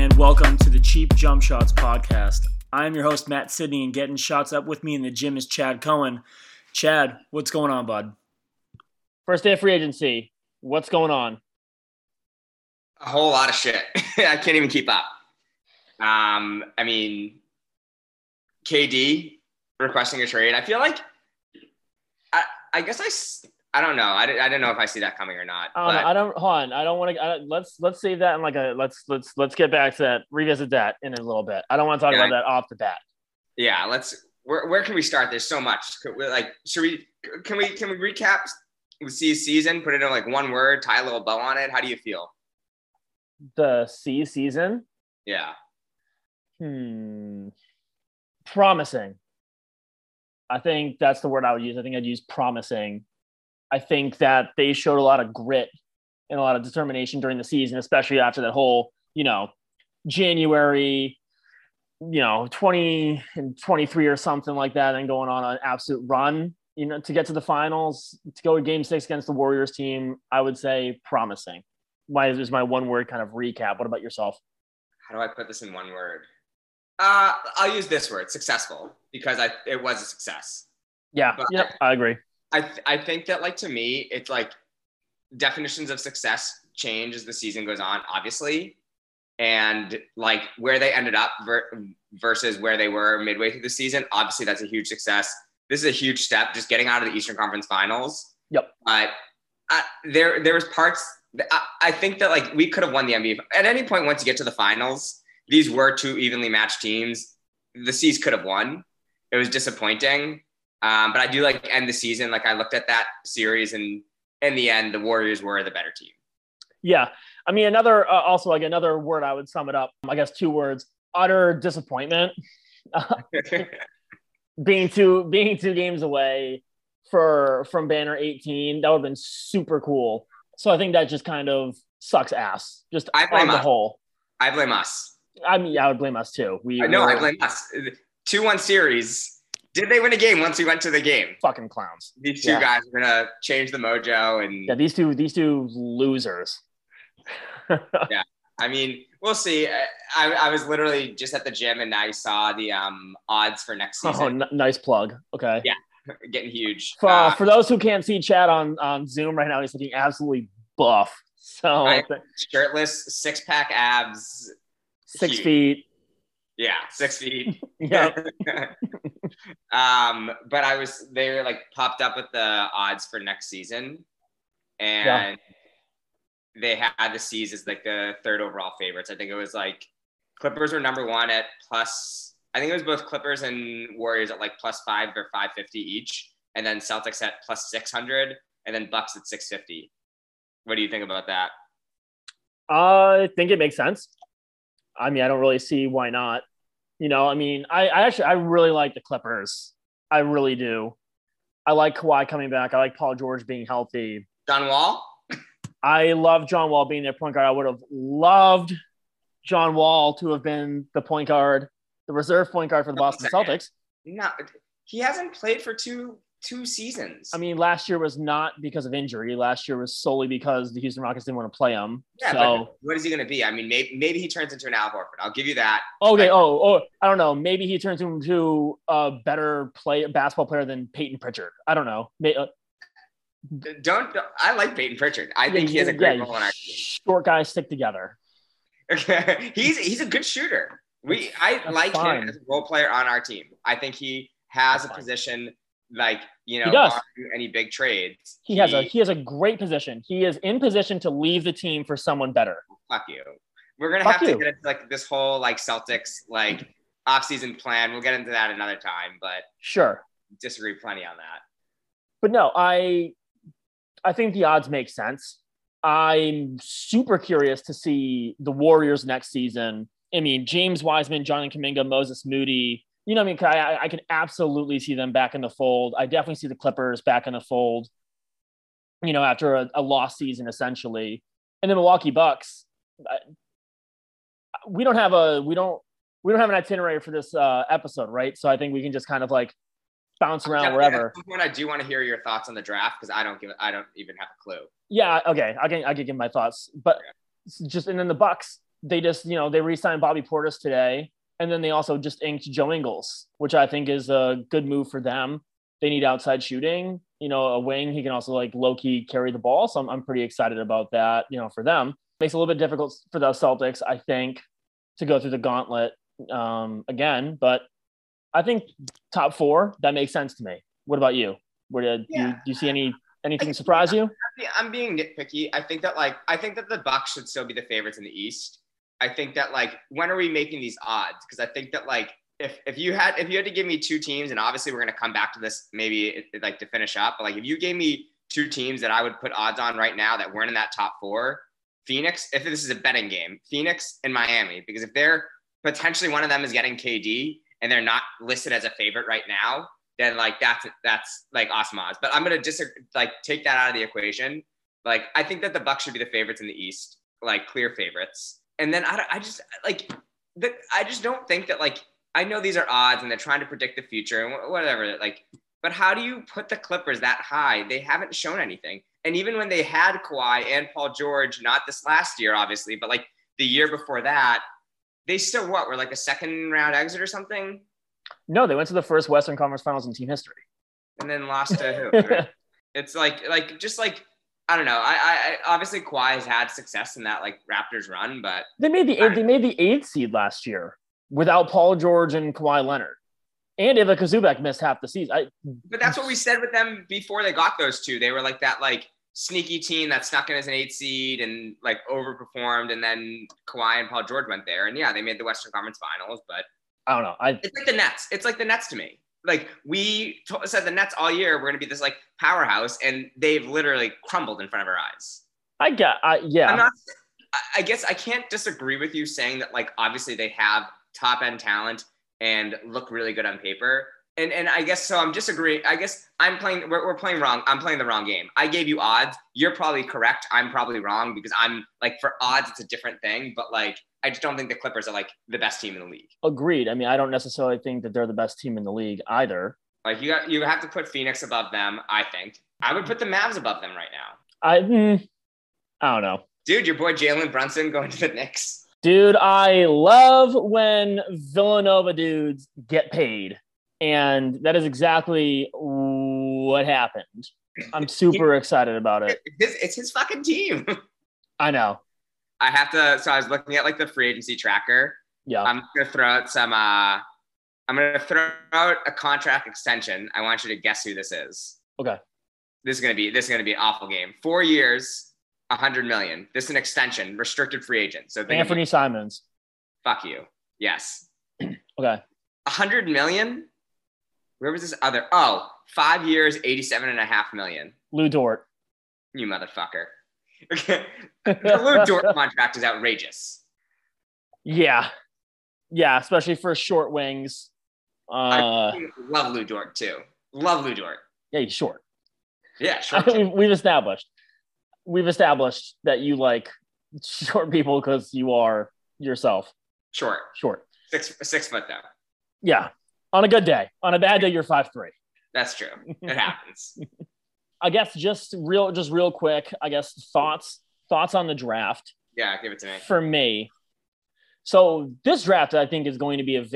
and welcome to the Cheap Jump Shots podcast. I'm your host, Matt Sidney, and getting shots up with me in the gym is Chad Cohen. Chad, what's going on, bud? First day of free agency. What's going on? A whole lot of shit. I can't even keep up. Um, I mean, KD requesting a trade. I feel like, I, I guess I, s- I don't know. I, I don't know if I see that coming or not. I don't, know. but I don't hold on. I don't want to. Let's let's save that and like a let's let's let's get back to that. Revisit that in a little bit. I don't want to talk Yeah, about that off the bat. yeah, let's. Where, where can we start? There's so much. Could we, like, should we? Can we? Can we recap the C season? Put it in like one word. Tie a little bow on it. How do you feel? The C season. Yeah. Hmm. Promising. I think that's the word I would use. I think I'd use promising. I think that they showed a lot of grit and a lot of determination during the season, especially after that whole, you know, January, you know, 20 and 23 or something like that, and going on an absolute run, you know, to get to the finals, to go to game six against the Warriors team, I would say promising. My is my one word kind of recap. What about yourself? How do I put this in one word? Uh, I'll use this word, successful, because I it was a success. Yeah, But- yep, I agree. I th- I think that like to me, it's like definitions of success change as the season goes on, obviously, and like where they ended up ver- versus where they were midway through the season. Obviously, that's a huge success. This is a huge step, just getting out of the Eastern Conference Finals. Yep. But I, there there was parts. I, I think that like we could have won the NBA at any point once you get to the finals. These were two evenly matched teams. The C's could have won. It was disappointing. Um, but I do like end the season. Like I looked at that series, and in the end, the Warriors were the better team. Yeah, I mean another uh, also like another word I would sum it up. I guess two words: utter disappointment. being two being two games away for from banner 18 that would have been super cool so i think that just kind of sucks ass just I blame on the us. whole I blame us. i mean i would blame us too we I know I blame us. Two one series. Did they win a game once we went to the game? fucking clowns These two Yeah. guys are gonna change the mojo, and yeah these two these two losers yeah, I mean, we'll see. I, I, I was literally just at the gym, and I saw the um odds for next oh season n- nice plug okay Yeah. getting huge. for, Uh, for those who can't see chad on on zoom right now he's looking absolutely buff so shirtless, six pack abs. six huge. feet Yeah, six feet. yeah um, but I was they were like popped up with the odds for next season, and Yeah. they had the C's as like the third overall favorites. I think it was like Clippers were number one at plus. I think it was both Clippers and Warriors at like plus five or five fifty each, and then Celtics at plus six hundred, and then Bucks at six fifty. What do you think about that? I think it makes sense. I mean, I don't really see why not. You know, I mean, I, I actually I really like the Clippers. I really do. I like Kawhi coming back. I like Paul George being healthy. John Wall? I love John Wall being their point guard. I would have loved John Wall to have been the point guard, the reserve point guard for the Boston Celtics. No, he hasn't played for two two seasons. I mean, last year was not because of injury. Last year was solely because the Houston Rockets didn't want to play him. Yeah, so but what is he going to be? I mean, maybe, maybe he turns into an Al Horford. I'll give you that. Okay. Like- oh, oh, I don't know. Maybe he turns into a better play basketball player than Peyton Pritchard. I don't know. May, uh, Don't, I like Peyton Pritchard. I think he has a great yeah, role in our team. Short guys stick together. Okay, he's he's a good shooter. We I That's like fine. him as a role player on our team. I think he has That's a fine. position like you know He does. any big trades. He has a he has a great position. He is in position to leave the team for someone better. fuck you. We're gonna Fuck have to get into like this whole like Celtics like offseason plan. We'll get into that another time, but Sure. disagree plenty on that. But no, I I think the odds make sense. I'm super curious to see the Warriors next season. I mean, James Wiseman, Jonathan Kuminga, Moses Moody. You know, what I mean, I, I can absolutely see them back in the fold. I definitely see the Clippers back in the fold. You know, after a, a lost season, essentially, and the Milwaukee Bucks. I, we don't have a we don't we don't have an itinerary for this uh, episode, right? So I think we can just kind of like bounce around wherever. At some point, I do want to hear your thoughts on the draft because I don't give I don't even have a clue. Yeah, okay, I can I can give my thoughts, but it's just and then the Bucks. they just, you know, they re-signed Bobby Portis today, and then they also just inked Joe Ingles, which I think is a good move for them. They need outside shooting, you know, a wing. He can also like low key carry the ball. So I'm, I'm pretty excited about that, you know, for them. Makes it a little bit difficult for the Celtics, I think, to go through the gauntlet um, again. But I think top four, that makes sense to me. What about you? Where did yeah. you, do you see any anything surprise you? I'm being nitpicky. I think that like I think that the Bucks should still be the favorites in the East. I think that like when are we making these odds? Because I think that like if if you had if you had to give me two teams, and obviously we're gonna come back to this maybe like to finish up, but like if you gave me two teams that I would put odds on right now that weren't in that top four, Phoenix, if this is a betting game, Phoenix and Miami, because if they're potentially one of them is getting KD and they're not listed as a favorite right now, then like that's that's like awesome odds. But I'm gonna just like take that out of the equation. Like I think that the Bucks should be the favorites in the East, like clear favorites. And then I, I just like the, I just don't think that like I know these are odds and they're trying to predict the future and whatever. Like, but how do you put the Clippers that high? They haven't shown anything. And even when they had Kawhi and Paul George, not this last year, obviously, but like the year before that, they still what were like a second round exit or something. No, they went to the first Western Conference Finals in team history, and then lost to who? It's like like just like I don't know. I, I obviously Kawhi has had success in that like Raptors run, but they made the eighth, they made the eighth seed last year without Paul George and Kawhi Leonard. And Ivica Zubac missed half the season. I, but that's what we said with them before they got those two. They were like that like sneaky team that snuck in as an eight seed and like overperformed, and then Kawhi and Paul George went there, and yeah, they made the Western Conference Finals. But I don't know. I it's like the Nets. It's like the Nets to me. Like we t- said, the Nets all year we're going to be this like powerhouse, and they've literally crumbled in front of our eyes. I get. I yeah. I'm not. I guess I can't disagree with you saying that like obviously they have top end talent and look really good on paper and and I guess so. I'm disagreeing. I guess I'm playing. We're, we're playing wrong. I'm playing the wrong game. I gave you odds. You're probably correct. I'm probably wrong because I'm like for odds, it's a different thing. But like, I just don't think the Clippers are like the best team in the league. Agreed. I mean, I don't necessarily think that they're the best team in the league either. Like you got, you have to put Phoenix above them. I think I would put the Mavs above them right now. I, mm, I don't know, dude. Your boy Jalen Brunson going to the Knicks. Dude, I love when Villanova dudes get paid. And that is exactly what happened. I'm super excited about it. It's, it's his fucking team. I know. I have to. So I was looking at like the free agency tracker. Yeah. I'm gonna throw out some. uh I'm gonna throw out a contract extension. I want you to guess who this is. Okay. This is gonna be this is gonna be an awful game. Four years, a hundred million. This is an extension, restricted free agent. So Anthony Simons. Fuck you. Yes. okay. A hundred million where was this other? Oh, five years, 87 and a half million. Lu Dort. You motherfucker. Okay. the Dort contract is outrageous. Yeah. Yeah, especially for short wings. Uh, I love Lu Dort too. Love Lu Dort. Yeah, he's short. Yeah, short. we've established. We've established that you like short people because you are yourself. Short. Short. Six six foot though. Yeah on a good day. On a bad day, you're five three. That's true. It happens. I guess just real, just real quick. I guess thoughts thoughts on the draft. Yeah, give it to me. For me, so this draft I think is going to be a,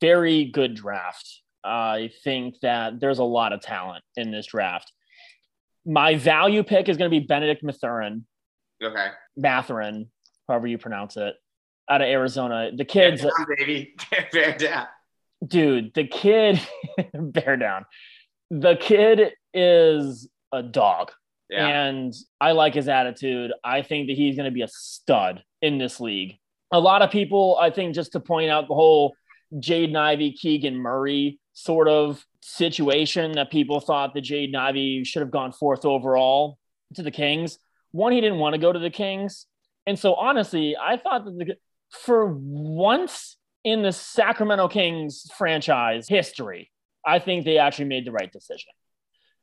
very good draft. I think that there's a lot of talent in this draft. My value pick is going to be Benedict Mathurin. Okay. Mathurin, however you pronounce it, out of Arizona. The kids, Bear down, baby, bear down dude, the kid, bear down. The kid is a dog. Yeah. And I like his attitude. I think that he's going to be a stud in this league. A lot of people, I think, just to point out the whole Jaden Ivey, Keegan Murray sort of situation that people thought that Jaden Ivey should have gone fourth overall to the Kings. One, he didn't want to go to the Kings. And so, honestly, I thought that the, for once in the Sacramento Kings franchise history, I think they actually made the right decision.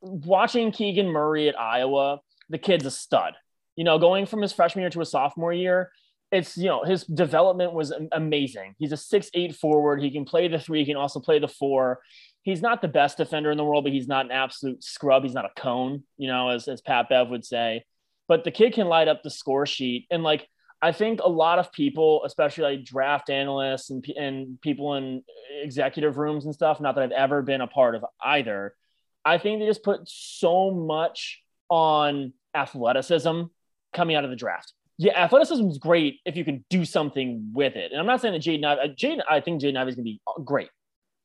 Watching Keegan Murray at Iowa, the kid's a stud. You know, going from his freshman year to a sophomore year, it's you know his development was amazing. He's a six eight forward. He can play the three. He can also play the four. He's not the best defender in the world, but he's not an absolute scrub. He's not a cone, you know, as as Pat Bev would say. But the kid can light up the score sheet, and like I think a lot of people, especially like draft analysts and, and people in executive rooms and stuff, not that I've ever been a part of either, I think they just put so much on athleticism coming out of the draft. Yeah, athleticism is great if you can do something with it. And I'm not saying that Jaden Ivey, Jaden, I think Jaden Ivey is going to be great.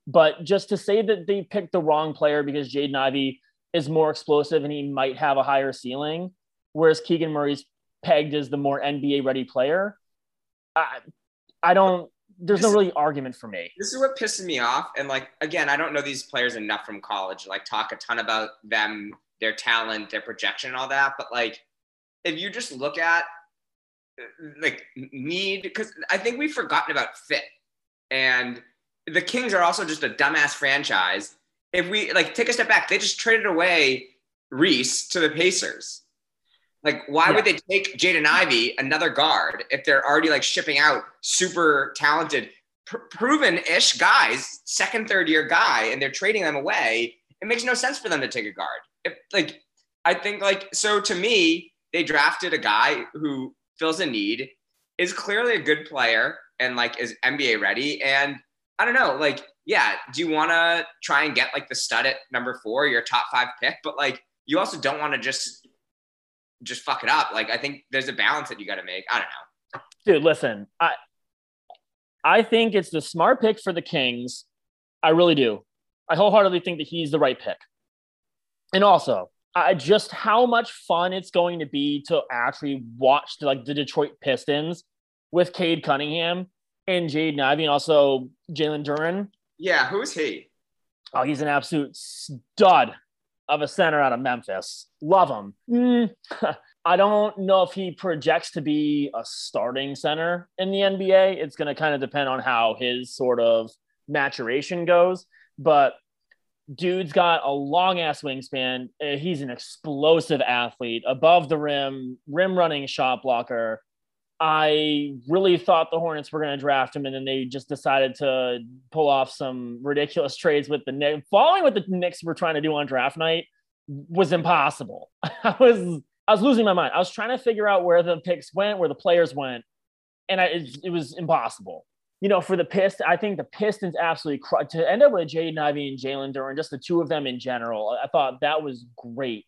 But just to say that they picked the wrong player because Jaden Ivey is more explosive and he might have a higher ceiling, whereas Keegan Murray's pegged as the more NBA ready player. I, I don't. There's this, no really argument for me. This is what pisses me off. And like again, I don't know these players enough from college. Like talk a ton about them, their talent, their projection, all that. But like, if you just look at like need, because I think we've forgotten about fit, and the Kings are also just a dumbass franchise. If we like take a step back, they just traded away Reese to the Pacers. Like, why yeah. would they take Jaden Ivey, another guard, if they're already like shipping out super talented, pr- proven-ish guys, second, third year guy, and they're trading them away? It makes no sense for them to take a guard. If like, I think like so to me, they drafted a guy who fills a need, is clearly a good player, and like is NBA ready. And I don't know, like, yeah, do you want to try and get like the stud at number four, your top five pick? But like, you also don't want to just just fuck it up. Like I think there's a balance that you got to make. I don't know. Dude, listen, I I think it's the smart pick for the Kings. I really do. I wholeheartedly think that he's the right pick. And also, I just how much fun it's going to be to actually watch the, like the Detroit Pistons with Cade Cunningham and Jade Ivey and also Jalen Duren. Yeah, who's he? Oh, he's an absolute stud of a center out of Memphis. Love him. Mm, I don't know if he projects to be a starting center in the NBA. It's going to kind of depend on how his sort of maturation goes. But dude's got a long ass wingspan. Uh, he's an explosive athlete, above the rim, rim running shot blocker. I really thought the Hornets were going to draft him, and then they just decided to pull off some ridiculous trades with the Knicks. Following what the Knicks were trying to do on draft night was impossible. I was I was losing my mind. I was trying to figure out where the picks went, where the players went, and I, it, it was impossible. You know, for the Pistons, I think the Pistons absolutely cr- to end up with Jaden Ivey and Jalen Duren, just the two of them in general. I thought that was great.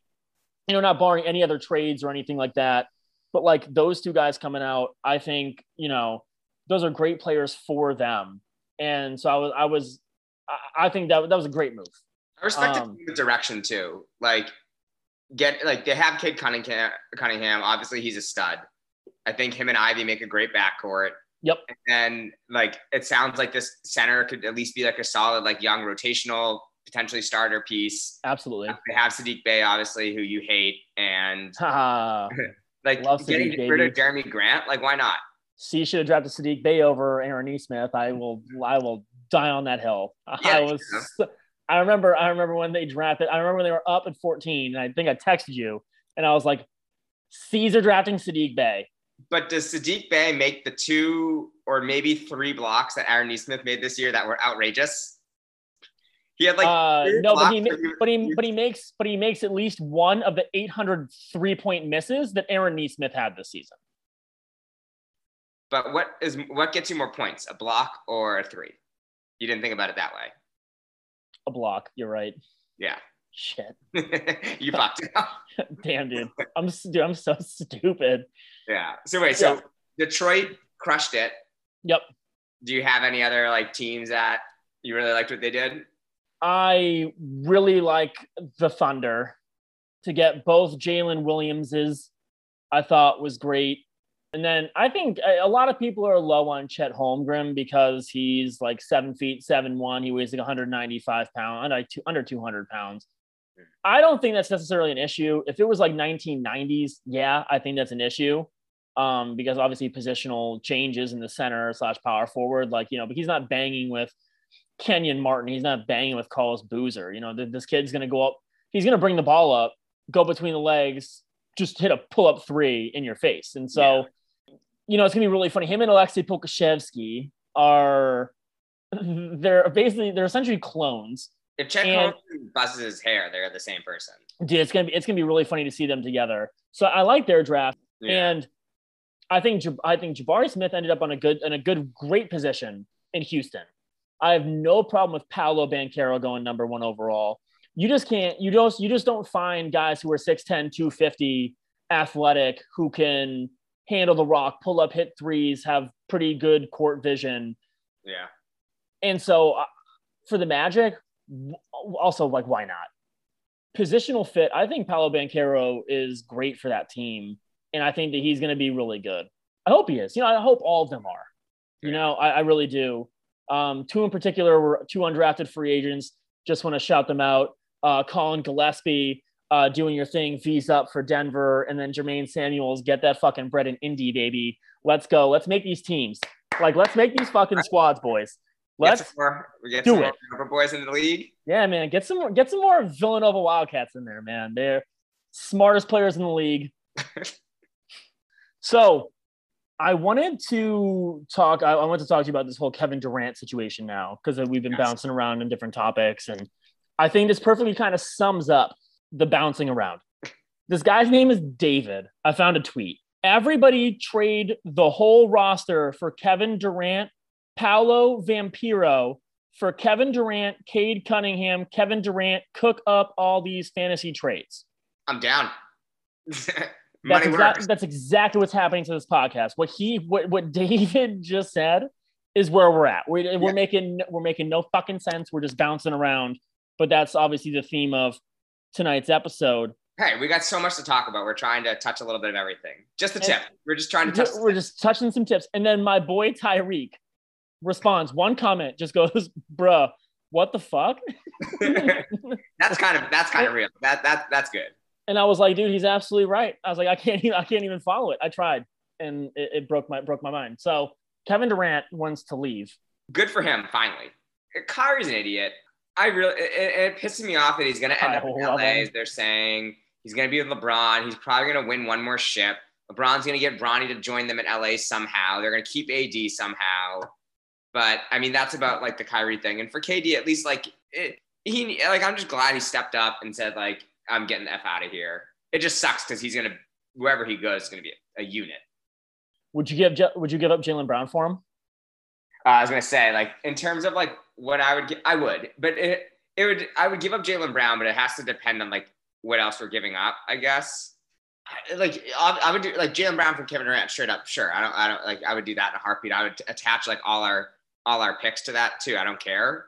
You know, not barring any other trades or anything like that but like those two guys coming out, I think, you know, those are great players for them. And so I was, I was, I think that that was a great move. I respect um, the direction too. Like, get like they have Cade Cunningham. Cunningham, obviously, he's a stud. I think him and Ivey make a great backcourt. Yep. And like it sounds like this center could at least be like a solid, like young rotational, potentially starter piece. Absolutely. They have Saddiq Bey, obviously, who you hate, and Like Love getting Saddiq, rid of Jerami Grant, like why not? See, should have drafted Saddiq Bey over Aaron Nesmith. I will, I will die on that hill. Yeah, I was, I remember, I remember when they drafted. I remember when they were up at 14, and I think I texted you, and I was like, Caesar drafting Saddiq Bey." But does Saddiq Bey make the two or maybe three blocks that Aaron Nesmith made this year that were outrageous? He had like uh, no, but he, but he but he makes but he makes at least one of the 800 three point misses that Aaron Nesmith had this season. But what is what gets you more points, a block or a three? You didn't think about it that way. A block. You're right. Yeah. Shit. you fucked it up. Damn, dude. I'm dude, I'm so stupid. Yeah. So wait. So yeah. Detroit crushed it. Yep. Do you have any other like teams that you really liked what they did? I really like the Thunder to get both Jalen Williamses. I thought was great. And then I think a lot of people are low on Chet Holmgren because he's like seven feet, seven one. He weighs like 195 pounds, under, under 200 pounds. I don't think that's necessarily an issue. If it was like 1990s, yeah, I think that's an issue. Um, because obviously positional changes in the center slash power forward, like you know, but he's not banging with Kenyon Martin. He's not banging with Carlos Boozer. You know, this kid's going to go up. He's going to bring the ball up, go between the legs, just hit a pull up three in your face. And so, yeah. you know, it's going to be really funny. Him and Aleksej Pokusevski are, they're basically, they're essentially clones. If Chet and, buzzes his hair, they're the same person. Dude, it's gonna be it's gonna be really funny to see them together. So I like their draft, yeah. and I think I think Jabari Smith ended up on a good in a good great position in Houston. I have no problem with Paolo Banchero going number one overall. You just can't you just you just don't find guys who are 6'10, 250, athletic, who can handle the rock, pull up, hit threes, have pretty good court vision. Yeah. And so uh, for the Magic, also like why not? Positional fit. I think Paolo Banchero is great for that team, and I think that he's going to be really good. I hope he is. You know, I hope all of them are. You know, I, I really do. Um, two in particular were two undrafted free agents. Just want to shout them out. Uh, Collin Gillespie uh, doing your thing, fees up for Denver, and then Jermaine Samuels get that fucking bread in Indy, baby. Let's go. Let's make these teams. Like, let's make these fucking squads, boys. Let's get some more, we get do some it. boys in the league. Yeah, man. Get some more. Get some more Villanova Wildcats in there, man. They're smartest players in the league. so, I wanted to talk. I, I want to talk to you about this whole Kevin Durant situation now because uh, we've been Yes. bouncing around in different topics, and I think this perfectly kind of sums up the bouncing around. This guy's name is David. I found a tweet. Everybody trade the whole roster for Kevin Durant, Paolo Vampiro for Kevin Durant, Cade Cunningham, Kevin Durant, cook up all these fantasy trades. I'm down. That's, works. that's exactly what's happening to this podcast. What he, what, what David just said is where we're at. We're, we're making, we're making no fucking sense. We're just bouncing around. But that's obviously the theme of tonight's episode. Hey, we got so much to talk about. We're trying to touch a little bit of everything. Just the tip. We're just trying to touch. We're just touching some tips. And then my boy Tyreek responds one comment, just goes, bruh, what the fuck? that's kind of that's kind of real. That that that's good. And I was like, dude, he's absolutely right. I was like, I can't even, I can't even follow it. I tried, and it, it broke my broke my mind. So Kevin Durant wants to leave. Good for him. Finally, Kyrie's an idiot. I really it, it, pisses me off that he's going to end up in I LA. him. They're saying he's going to be with LeBron. He's probably going to win one more ship. LeBron's going to get Bronny to join them in LA somehow. They're going to keep AD somehow. But I mean, that's about like the Kyrie thing. And for KD, at least like it, he like I'm just glad he stepped up and said like I'm getting the f out of here. It just sucks because he's gonna wherever he goes is gonna be a, a unit. Would you give Would you give up Jaylen Brown for him? Uh, I was gonna say like in terms of like what I would gi- I would, but it it would I would give up Jaylen Brown, but it has to depend on like what else we're giving up. I guess. I- Like I, I would do like Jaylen Brown from Kevin Durant straight up. Sure, I don't I don't like I would do that in a heartbeat. I would attach like all our all our picks to that too. I don't care.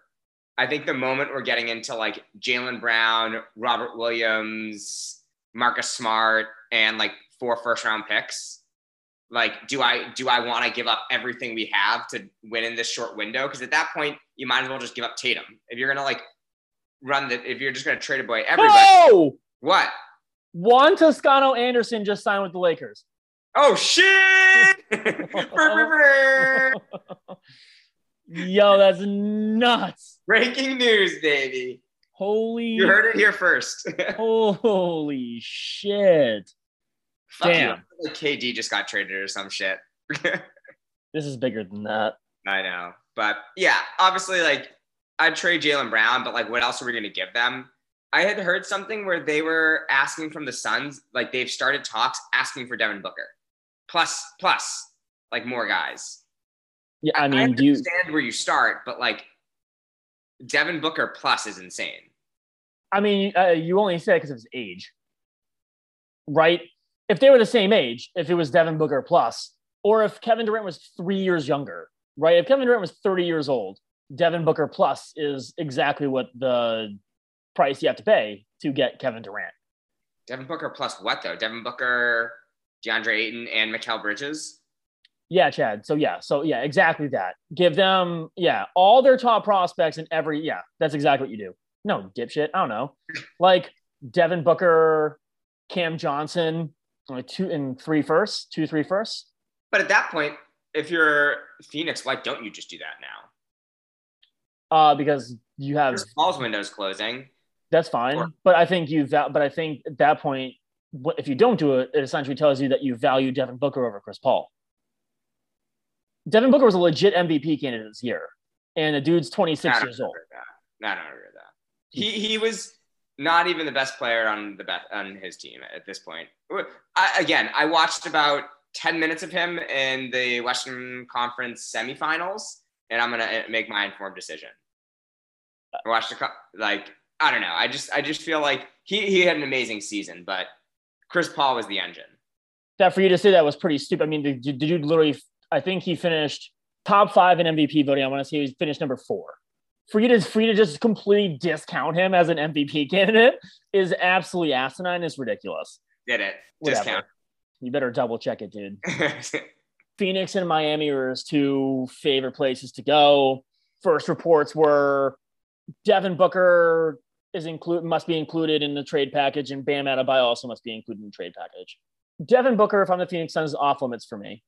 I think the moment we're getting into like Jaylen Brown, Robert Williams, Marcus Smart, and like four first round picks, like do I do I want to give up everything we have to win in this short window? Because at that point, you might as well just give up Tatum. If you're gonna like run the, if you're just gonna trade away everybody, Oh, what? Juan Toscano Anderson just signed with the Lakers. Oh shit! Yo, that's nuts. Breaking news, baby. Holy, You heard it here first. holy shit. Fuck you. Damn. Like KD just got traded or some shit. This is bigger than that. I know. But yeah, obviously, like I'd trade Jaylen Brown, but like what else are we gonna give them? I had heard something where they were asking from the Suns, like they've started talks asking for Devin Booker. Plus, plus, like more guys. Yeah, I mean, do you? understand where you start, but like Devin Booker plus is insane. I mean, uh, you only say it because of his age, right? If they were the same age, if it was Devin Booker plus, or if Kevin Durant was three years younger, right? If Kevin Durant was 30 years old, Devin Booker plus is exactly what the price you have to pay to get Kevin Durant. Devin Booker plus what though? Devin Booker, DeAndre Ayton, and Mikal Bridges. Yeah, Chad. So yeah, so yeah, exactly that. Give them, yeah, all their top prospects and every, yeah, that's exactly what you do. No, dipshit. I don't know. Like Devin Booker, Cam Johnson, like two and three firsts, two, three firsts. But at that point, if you're Phoenix, why don't you just do that now? Uh, because you have Chris Paul's window's closing. that's fine. Sure. But I think you but I think at that point, if you don't do it, it essentially tells you that you value Devin Booker over Chris Paul. Devin Booker was a legit MVP candidate this year, and the dude's 26 years old. that. I don't agree with that. He he was not even the best player on the best on his team at this point. I, again, I watched about 10 minutes of him in the Western Conference semifinals, and I'm gonna uh, make my informed decision. I watched the like I don't know. I just I just feel like he he had an amazing season, but Chris Paul was the engine. That for you to say that was pretty stupid. I mean, did, did you literally? I think he finished top five in MVP voting. I want to say he finished number four. For you to for you to just completely discount him as an MVP candidate is absolutely asinine. It's ridiculous. Did it? Whatever. Discount. You better double check it, dude. Phoenix and Miami are his two favorite places to go. First reports were Devin Booker is include must be included in the trade package, and Bam Adebayo also must be included in the trade package. Devin Booker, if I'm the Phoenix Suns, is off limits for me.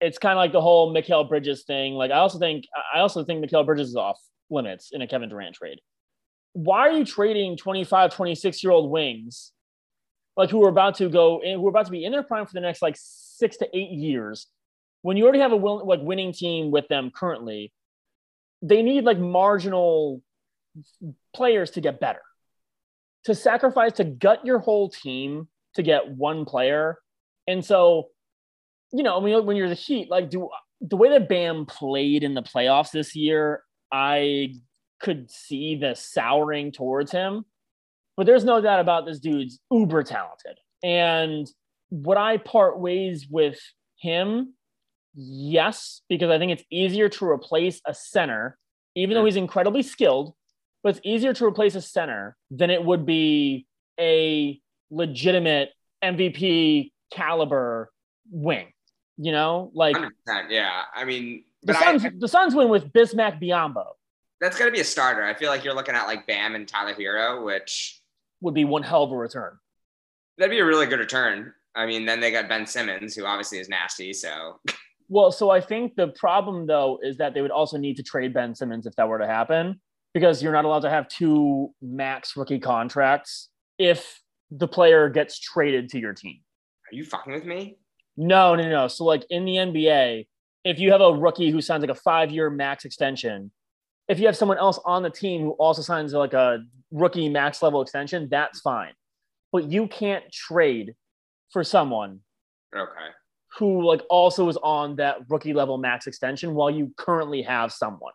It's kind of like the whole Mikal Bridges thing. Like I also think I also think Mikal Bridges is off limits in a Kevin Durant trade. Why are you trading 25, 26 year old wings like who are about to go in, who are about to be in their prime for the next like six to eight years when you already have a will, like winning team with them currently they need like marginal players to get better to sacrifice to gut your whole team to get one player and so you know when, when you're the heat like do the way that bam played in the playoffs this year i could see the souring towards him but there's no doubt about this dude's uber talented. And would i part ways with him? Yes because i think it's easier to replace a center even though he's incredibly skilled but it's easier to replace a center than it would be a legitimate MVP caliber wing. You know, like 100%, yeah. I mean, the Suns, I, the Suns win with Bismack Biyombo. That's gonna be a starter. I feel like you're looking at like Bam and Tyler Herro, which would be one hell of a return. That'd be a really good return. I mean, then they got Ben Simmons, who obviously is nasty. So, well, so I think the problem though is that they would also need to trade Ben Simmons if that were to happen because you're not allowed to have two max rookie contracts if the player gets traded to your team. Are you fucking with me? No, no, no. So like in the NBA, if you have a rookie who signs like a five-year max extension, if you have someone else on the team who also signs like a rookie max level extension, that's fine. But you can't trade for someone okay who like also is on that rookie level max extension while you currently have someone.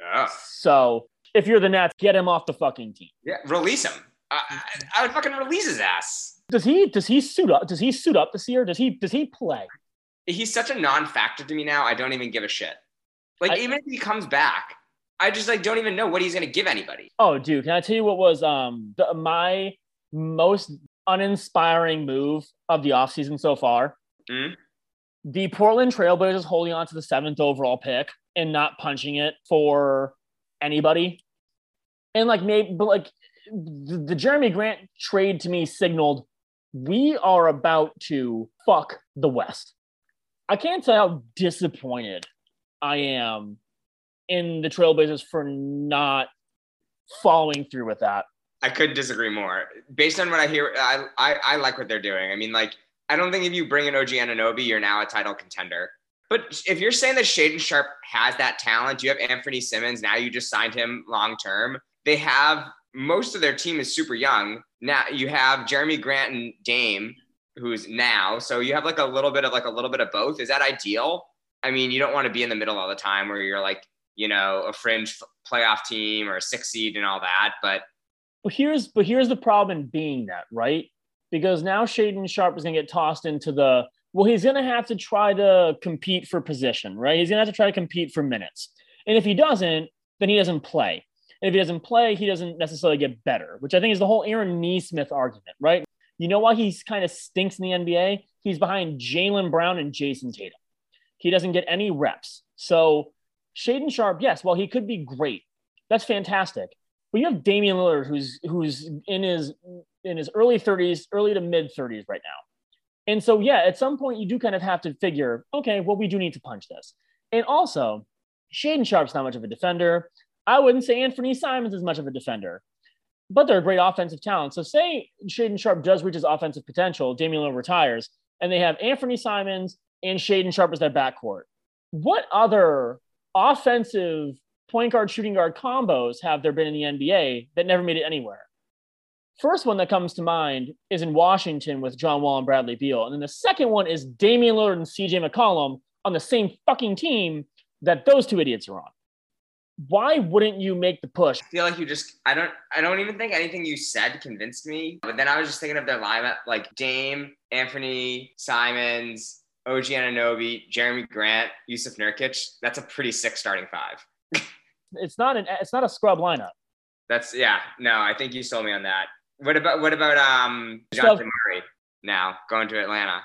Yeah. So if you're the Nets, get him off the fucking team. Yeah, release him. I, I, would fucking release his ass. Does he? Does he suit up? Does he suit up this year? Does he? Does he play? He's such a non-factor to me now. I don't even give a shit. Like I, even if he comes back, I just like don't even know what he's gonna give anybody. Oh, dude, can I tell you what was um the, my most uninspiring move of the offseason so far? Mm-hmm. The Portland Trailblazers holding on to the seventh overall pick and not punching it for anybody and like maybe but like the, the Jerami Grant trade to me signaled we are about to fuck the West. I can't say how disappointed I am in the Trailblazers for not following through with that. I couldn't disagree more. Based on what I hear, I, I, I like what they're doing. I mean, like, I don't think if you bring in OG Anunoby, you're now a title contender. But if you're saying that Shaedon Sharpe has that talent, you have Anthony Simons. Now you just signed him long term. They have most of their team is super young. Now you have Jerami Grant and Dame, who's now. So you have like a little bit of like a little bit of both. Is that ideal? I mean, you don't want to be in the middle all the time where you're like, you know, a fringe playoff team or a six seed and all that. But here's but here's the problem in being that right because now Shaedon Sharpe is going to get tossed into the well, he's going to have to try to compete for position, right? He's going to have to try to compete for minutes. And if he doesn't, then he doesn't play. And if he doesn't play, he doesn't necessarily get better, which I think is the whole Aaron Nesmith argument, right? You know why he's kind of stinks in the NBA? He's behind Jaylen Brown and Jason Tatum. He doesn't get any reps. So Shaedon Sharpe, yes, well, he could be great. That's fantastic. But you have Damian Lillard, who's who's in his in his early 30s, early to mid 30s right now. And so, yeah, at some point you do kind of have to figure, okay, well, we do need to punch this. And also, Shaedon Sharpe's not much of a defender. I wouldn't say Anthony Simons is much of a defender, but they're a great offensive talent. So, say Shaedon Sharpe does reach his offensive potential, Damian Lillard retires, and they have Anthony Simons and Shaedon Sharpe as their backcourt. What other offensive point guard, shooting guard combos have there been in the NBA that never made it anywhere? First one that comes to mind is in Washington with John Wall and Bradley Beal. And then the second one is Damian Lillard and CJ McCollum on the same fucking team that those two idiots are on. Why wouldn't you make the push? I feel like you just I don't I don't even think anything you said convinced me. But then I was just thinking of their lineup like Dame, Anthony, Simons, OG Anunoby, Jerami Grant, Jusuf Nurkic. That's a pretty sick starting five. It's not an it's not a scrub lineup. That's yeah. No, I think you sold me on that. What about what about um Jonathan Murray now going to Atlanta?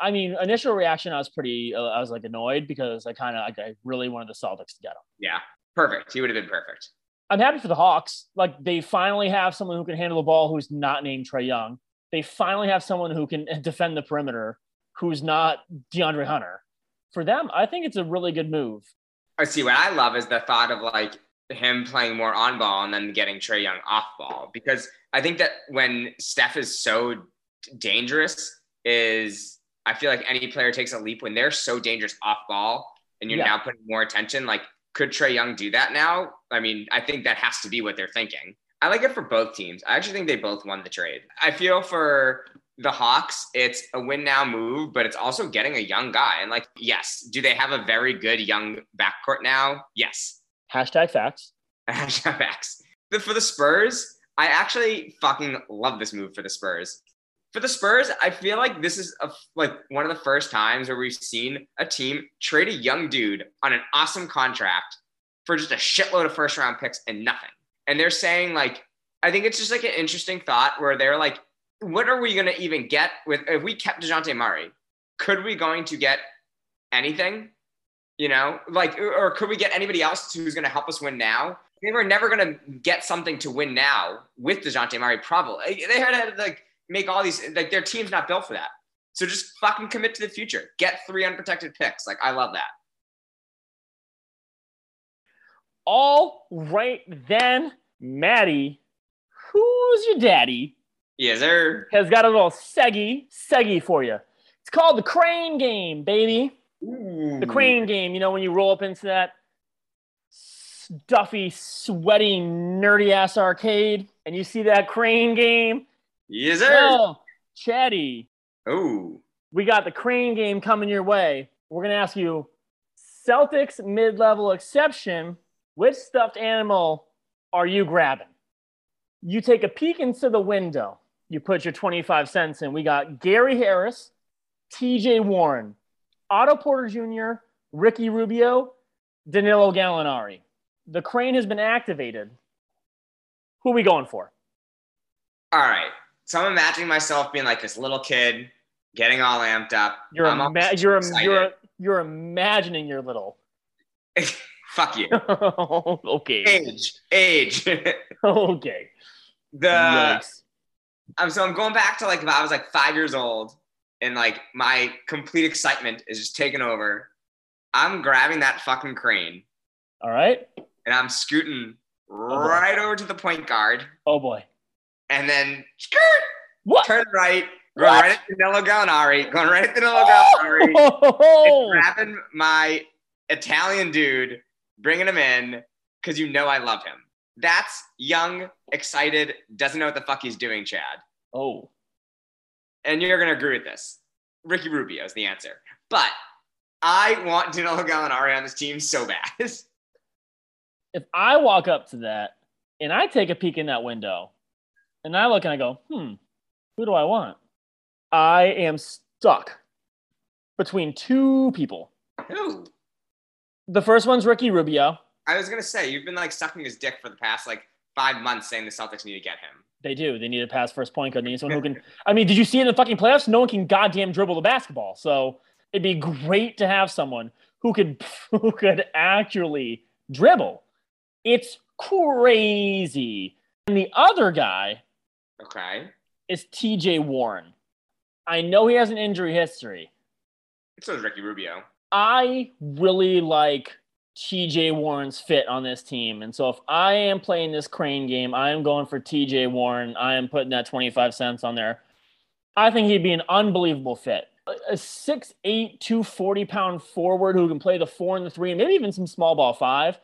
I mean, initial reaction, I was pretty, uh, I was like annoyed because I kind of, like, I really wanted the Celtics to get him. Yeah, perfect. He would have been perfect. I'm happy for the Hawks. Like they finally have someone who can handle the ball who's not named Trae Young. They finally have someone who can defend the perimeter who's not DeAndre Hunter. For them, I think it's a really good move. I see. What I love is the thought of like him playing more on ball and then getting Trae Young off ball because I think that when Steph is so dangerous, is I feel like any player takes a leap when they're so dangerous off ball and you're Yeah. now putting more attention. Like, could Trae Young do that now? I mean, I think that has to be what they're thinking. I like it for both teams. I actually think they both won the trade. I feel for the Hawks, it's a win now move, but it's also getting a young guy. And like, yes, do they have a very good young backcourt now? Yes. Hashtag facts. Hashtag facts. The- For the Spurs, I actually fucking love this move for the Spurs. For the Spurs, I feel like this is a, like one of the first times where we've seen a team trade a young dude on an awesome contract for just a shitload of first round picks and nothing. And they're saying like, I think it's just like an interesting thought where they're like, what are we gonna even get with if we kept Dejounte Murray? Could we going to get anything? You know, like, or could we get anybody else who's going to help us win now? They were never going to get something to win now with DeJounte Murray, probably. They had to like make all these, like, their team's not built for that. So just fucking commit to the future. Get three unprotected picks. Like, I love that. All right then, Maddie, who's your daddy? Yes, sir. Has got a little seggy, seggy for you. It's called the crane game, baby. The crane game, you know, when you roll up into that stuffy, sweaty, nerdy ass arcade and you see that crane game. Yes, sir. Well, Chatty, Oh, we got the crane game coming your way. We're going to ask you Celtics mid level exception. Which stuffed animal are you grabbing? You take a peek into the window. You put your 25 cents in. We got Gary Harris, TJ Warren, Otto Porter Jr., Ricky Rubio, Danilo Gallinari. The crane has been activated. Who are we going for? all right. So I'm imagining myself being like this little kid, getting all amped up. You're I'm ima- you're excited. you're you're imagining you're little. Fuck you. okay. Age, age. Okay. the. I'm um, so I'm going back to like if I was like five years old and like my complete excitement is just taking over. I'm grabbing that fucking crane All right. and I'm scooting oh, boy. right over to the point guard Oh boy. And then skirt, What? turn right, going What? right at Danilo Gallinari, going right at Danilo oh! Gallinari, Oh! and grabbing my Italian dude, bringing him in because you know I love him. That's young, excited, doesn't know what the fuck he's doing, Chad. Oh. and you're going to agree with this. Ricky Rubio is the answer. But I want Danilo Gallinari on this team so bad. If I walk up to that and I take a peek in that window and I look and I go, hmm, who do I want? I am stuck between two people. Who? The first one's Ricky Rubio. I was going to say, you've been like sucking his dick for the past like five months saying the Celtics need to get him. They do. They need a pass first point guard. They need someone who can. I mean, did you see in the fucking playoffs? No one can goddamn dribble the basketball. So it'd be great to have someone who could who could actually dribble. It's crazy. And the other guy Okay. is T.J. Warren. I know he has an injury history. So is Ricky Rubio. I really like TJ Warren's fit on this team. And so if I am playing this crane game, I am going for TJ Warren. I am putting that 25 cents on there. I think he'd be an unbelievable fit. A 6'8, 240 pound forward who can play the four and the three, and maybe even some small ball five,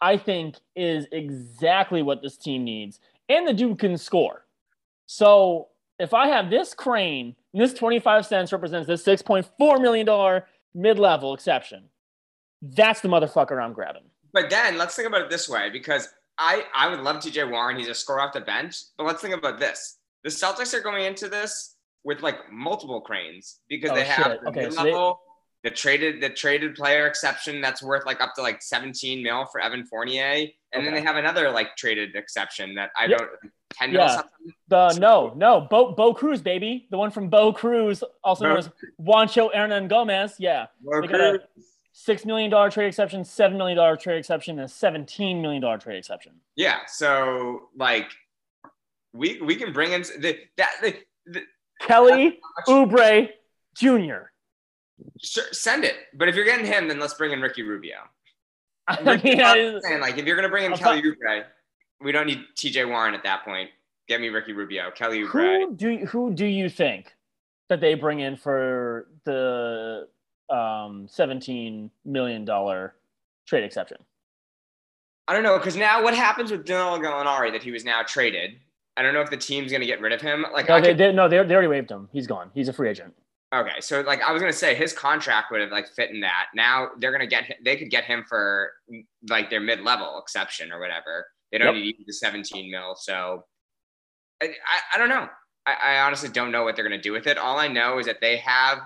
I think is exactly what this team needs. And the dude can score. So if I have this crane, and this 25 cents represents this $6.4 million mid level exception, that's the motherfucker I'm grabbing. But then let's think about it this way because I, I would love TJ Warren. He's a score off the bench. But let's think about this. The Celtics are going into this with like multiple cranes because Oh, they have shit. the Okay, so mid-level, the traded the traded player exception that's worth like up to like 17 mil for Evan Fournier. And then they have another like traded exception that I Yep. don't 10 Yeah. something. The no, no, Bo Bo Cruz, baby, the one from Bo Cruz, also known Bo- as Juancho Hernangómez. Yeah, They got a- six million dollar trade exception, seven million dollar trade exception, and a seventeen million dollar trade exception. Yeah. So like we we can bring in the that the, the Kelly Oubre Jr. sure, send it. But if you're getting him, then let's bring in Ricky Rubio. I mean, I'm I- saying, like if you're gonna bring in I'm Kelly Oubre, we don't need TJ Warren at that point. Get me Ricky Rubio, Kelly Oubre. who do who do you think that they bring in for the um, seventeen million dollar trade exception? I don't know because now what happens with Danilo Gallinari that he was now traded? I don't know if the team's gonna get rid of him. Like No, they, could, they, no, they, they already waived him. He's gone. He's a free agent. okay, so like I was gonna say his contract would have like fit in that. Now they're gonna get they could get him for like their mid level exception or whatever. They don't Yep. need the 17 mil. So I, I, I don't know. I, I honestly don't know what they're gonna do with it. All I know is that they have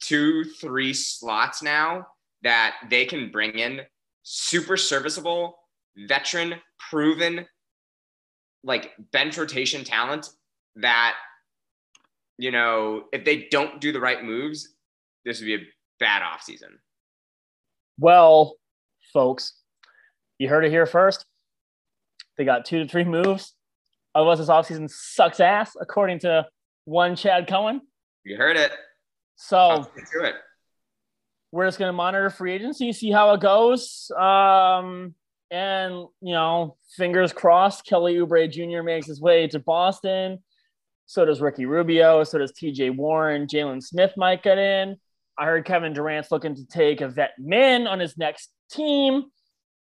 two, three slots now that they can bring in super serviceable, veteran, proven, like bench rotation talent that, you know, if they don't do the right moves, this would be a bad offseason. Well, folks, you heard it here first. They got two to three moves. Otherwise, this offseason sucks ass, according to one Chad Cohen. You heard it. So Let's get to it. we're just going to monitor free agency, see how it goes. Um, and, you know, fingers crossed, Kelly Oubre Jr. makes his way to Boston. So does Ricky Rubio. So does TJ Warren. Jalen Smith might get in. I heard Kevin Durant's looking to take a vet min on his next team.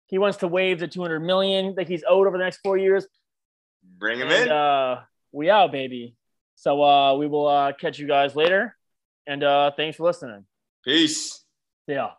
He wants to waive the 200 million that he's owed over the next four years. Bring him And, in. uh, we out, baby. So uh, we will uh, catch you guys later. And uh, thanks for listening. Peace. Yeah.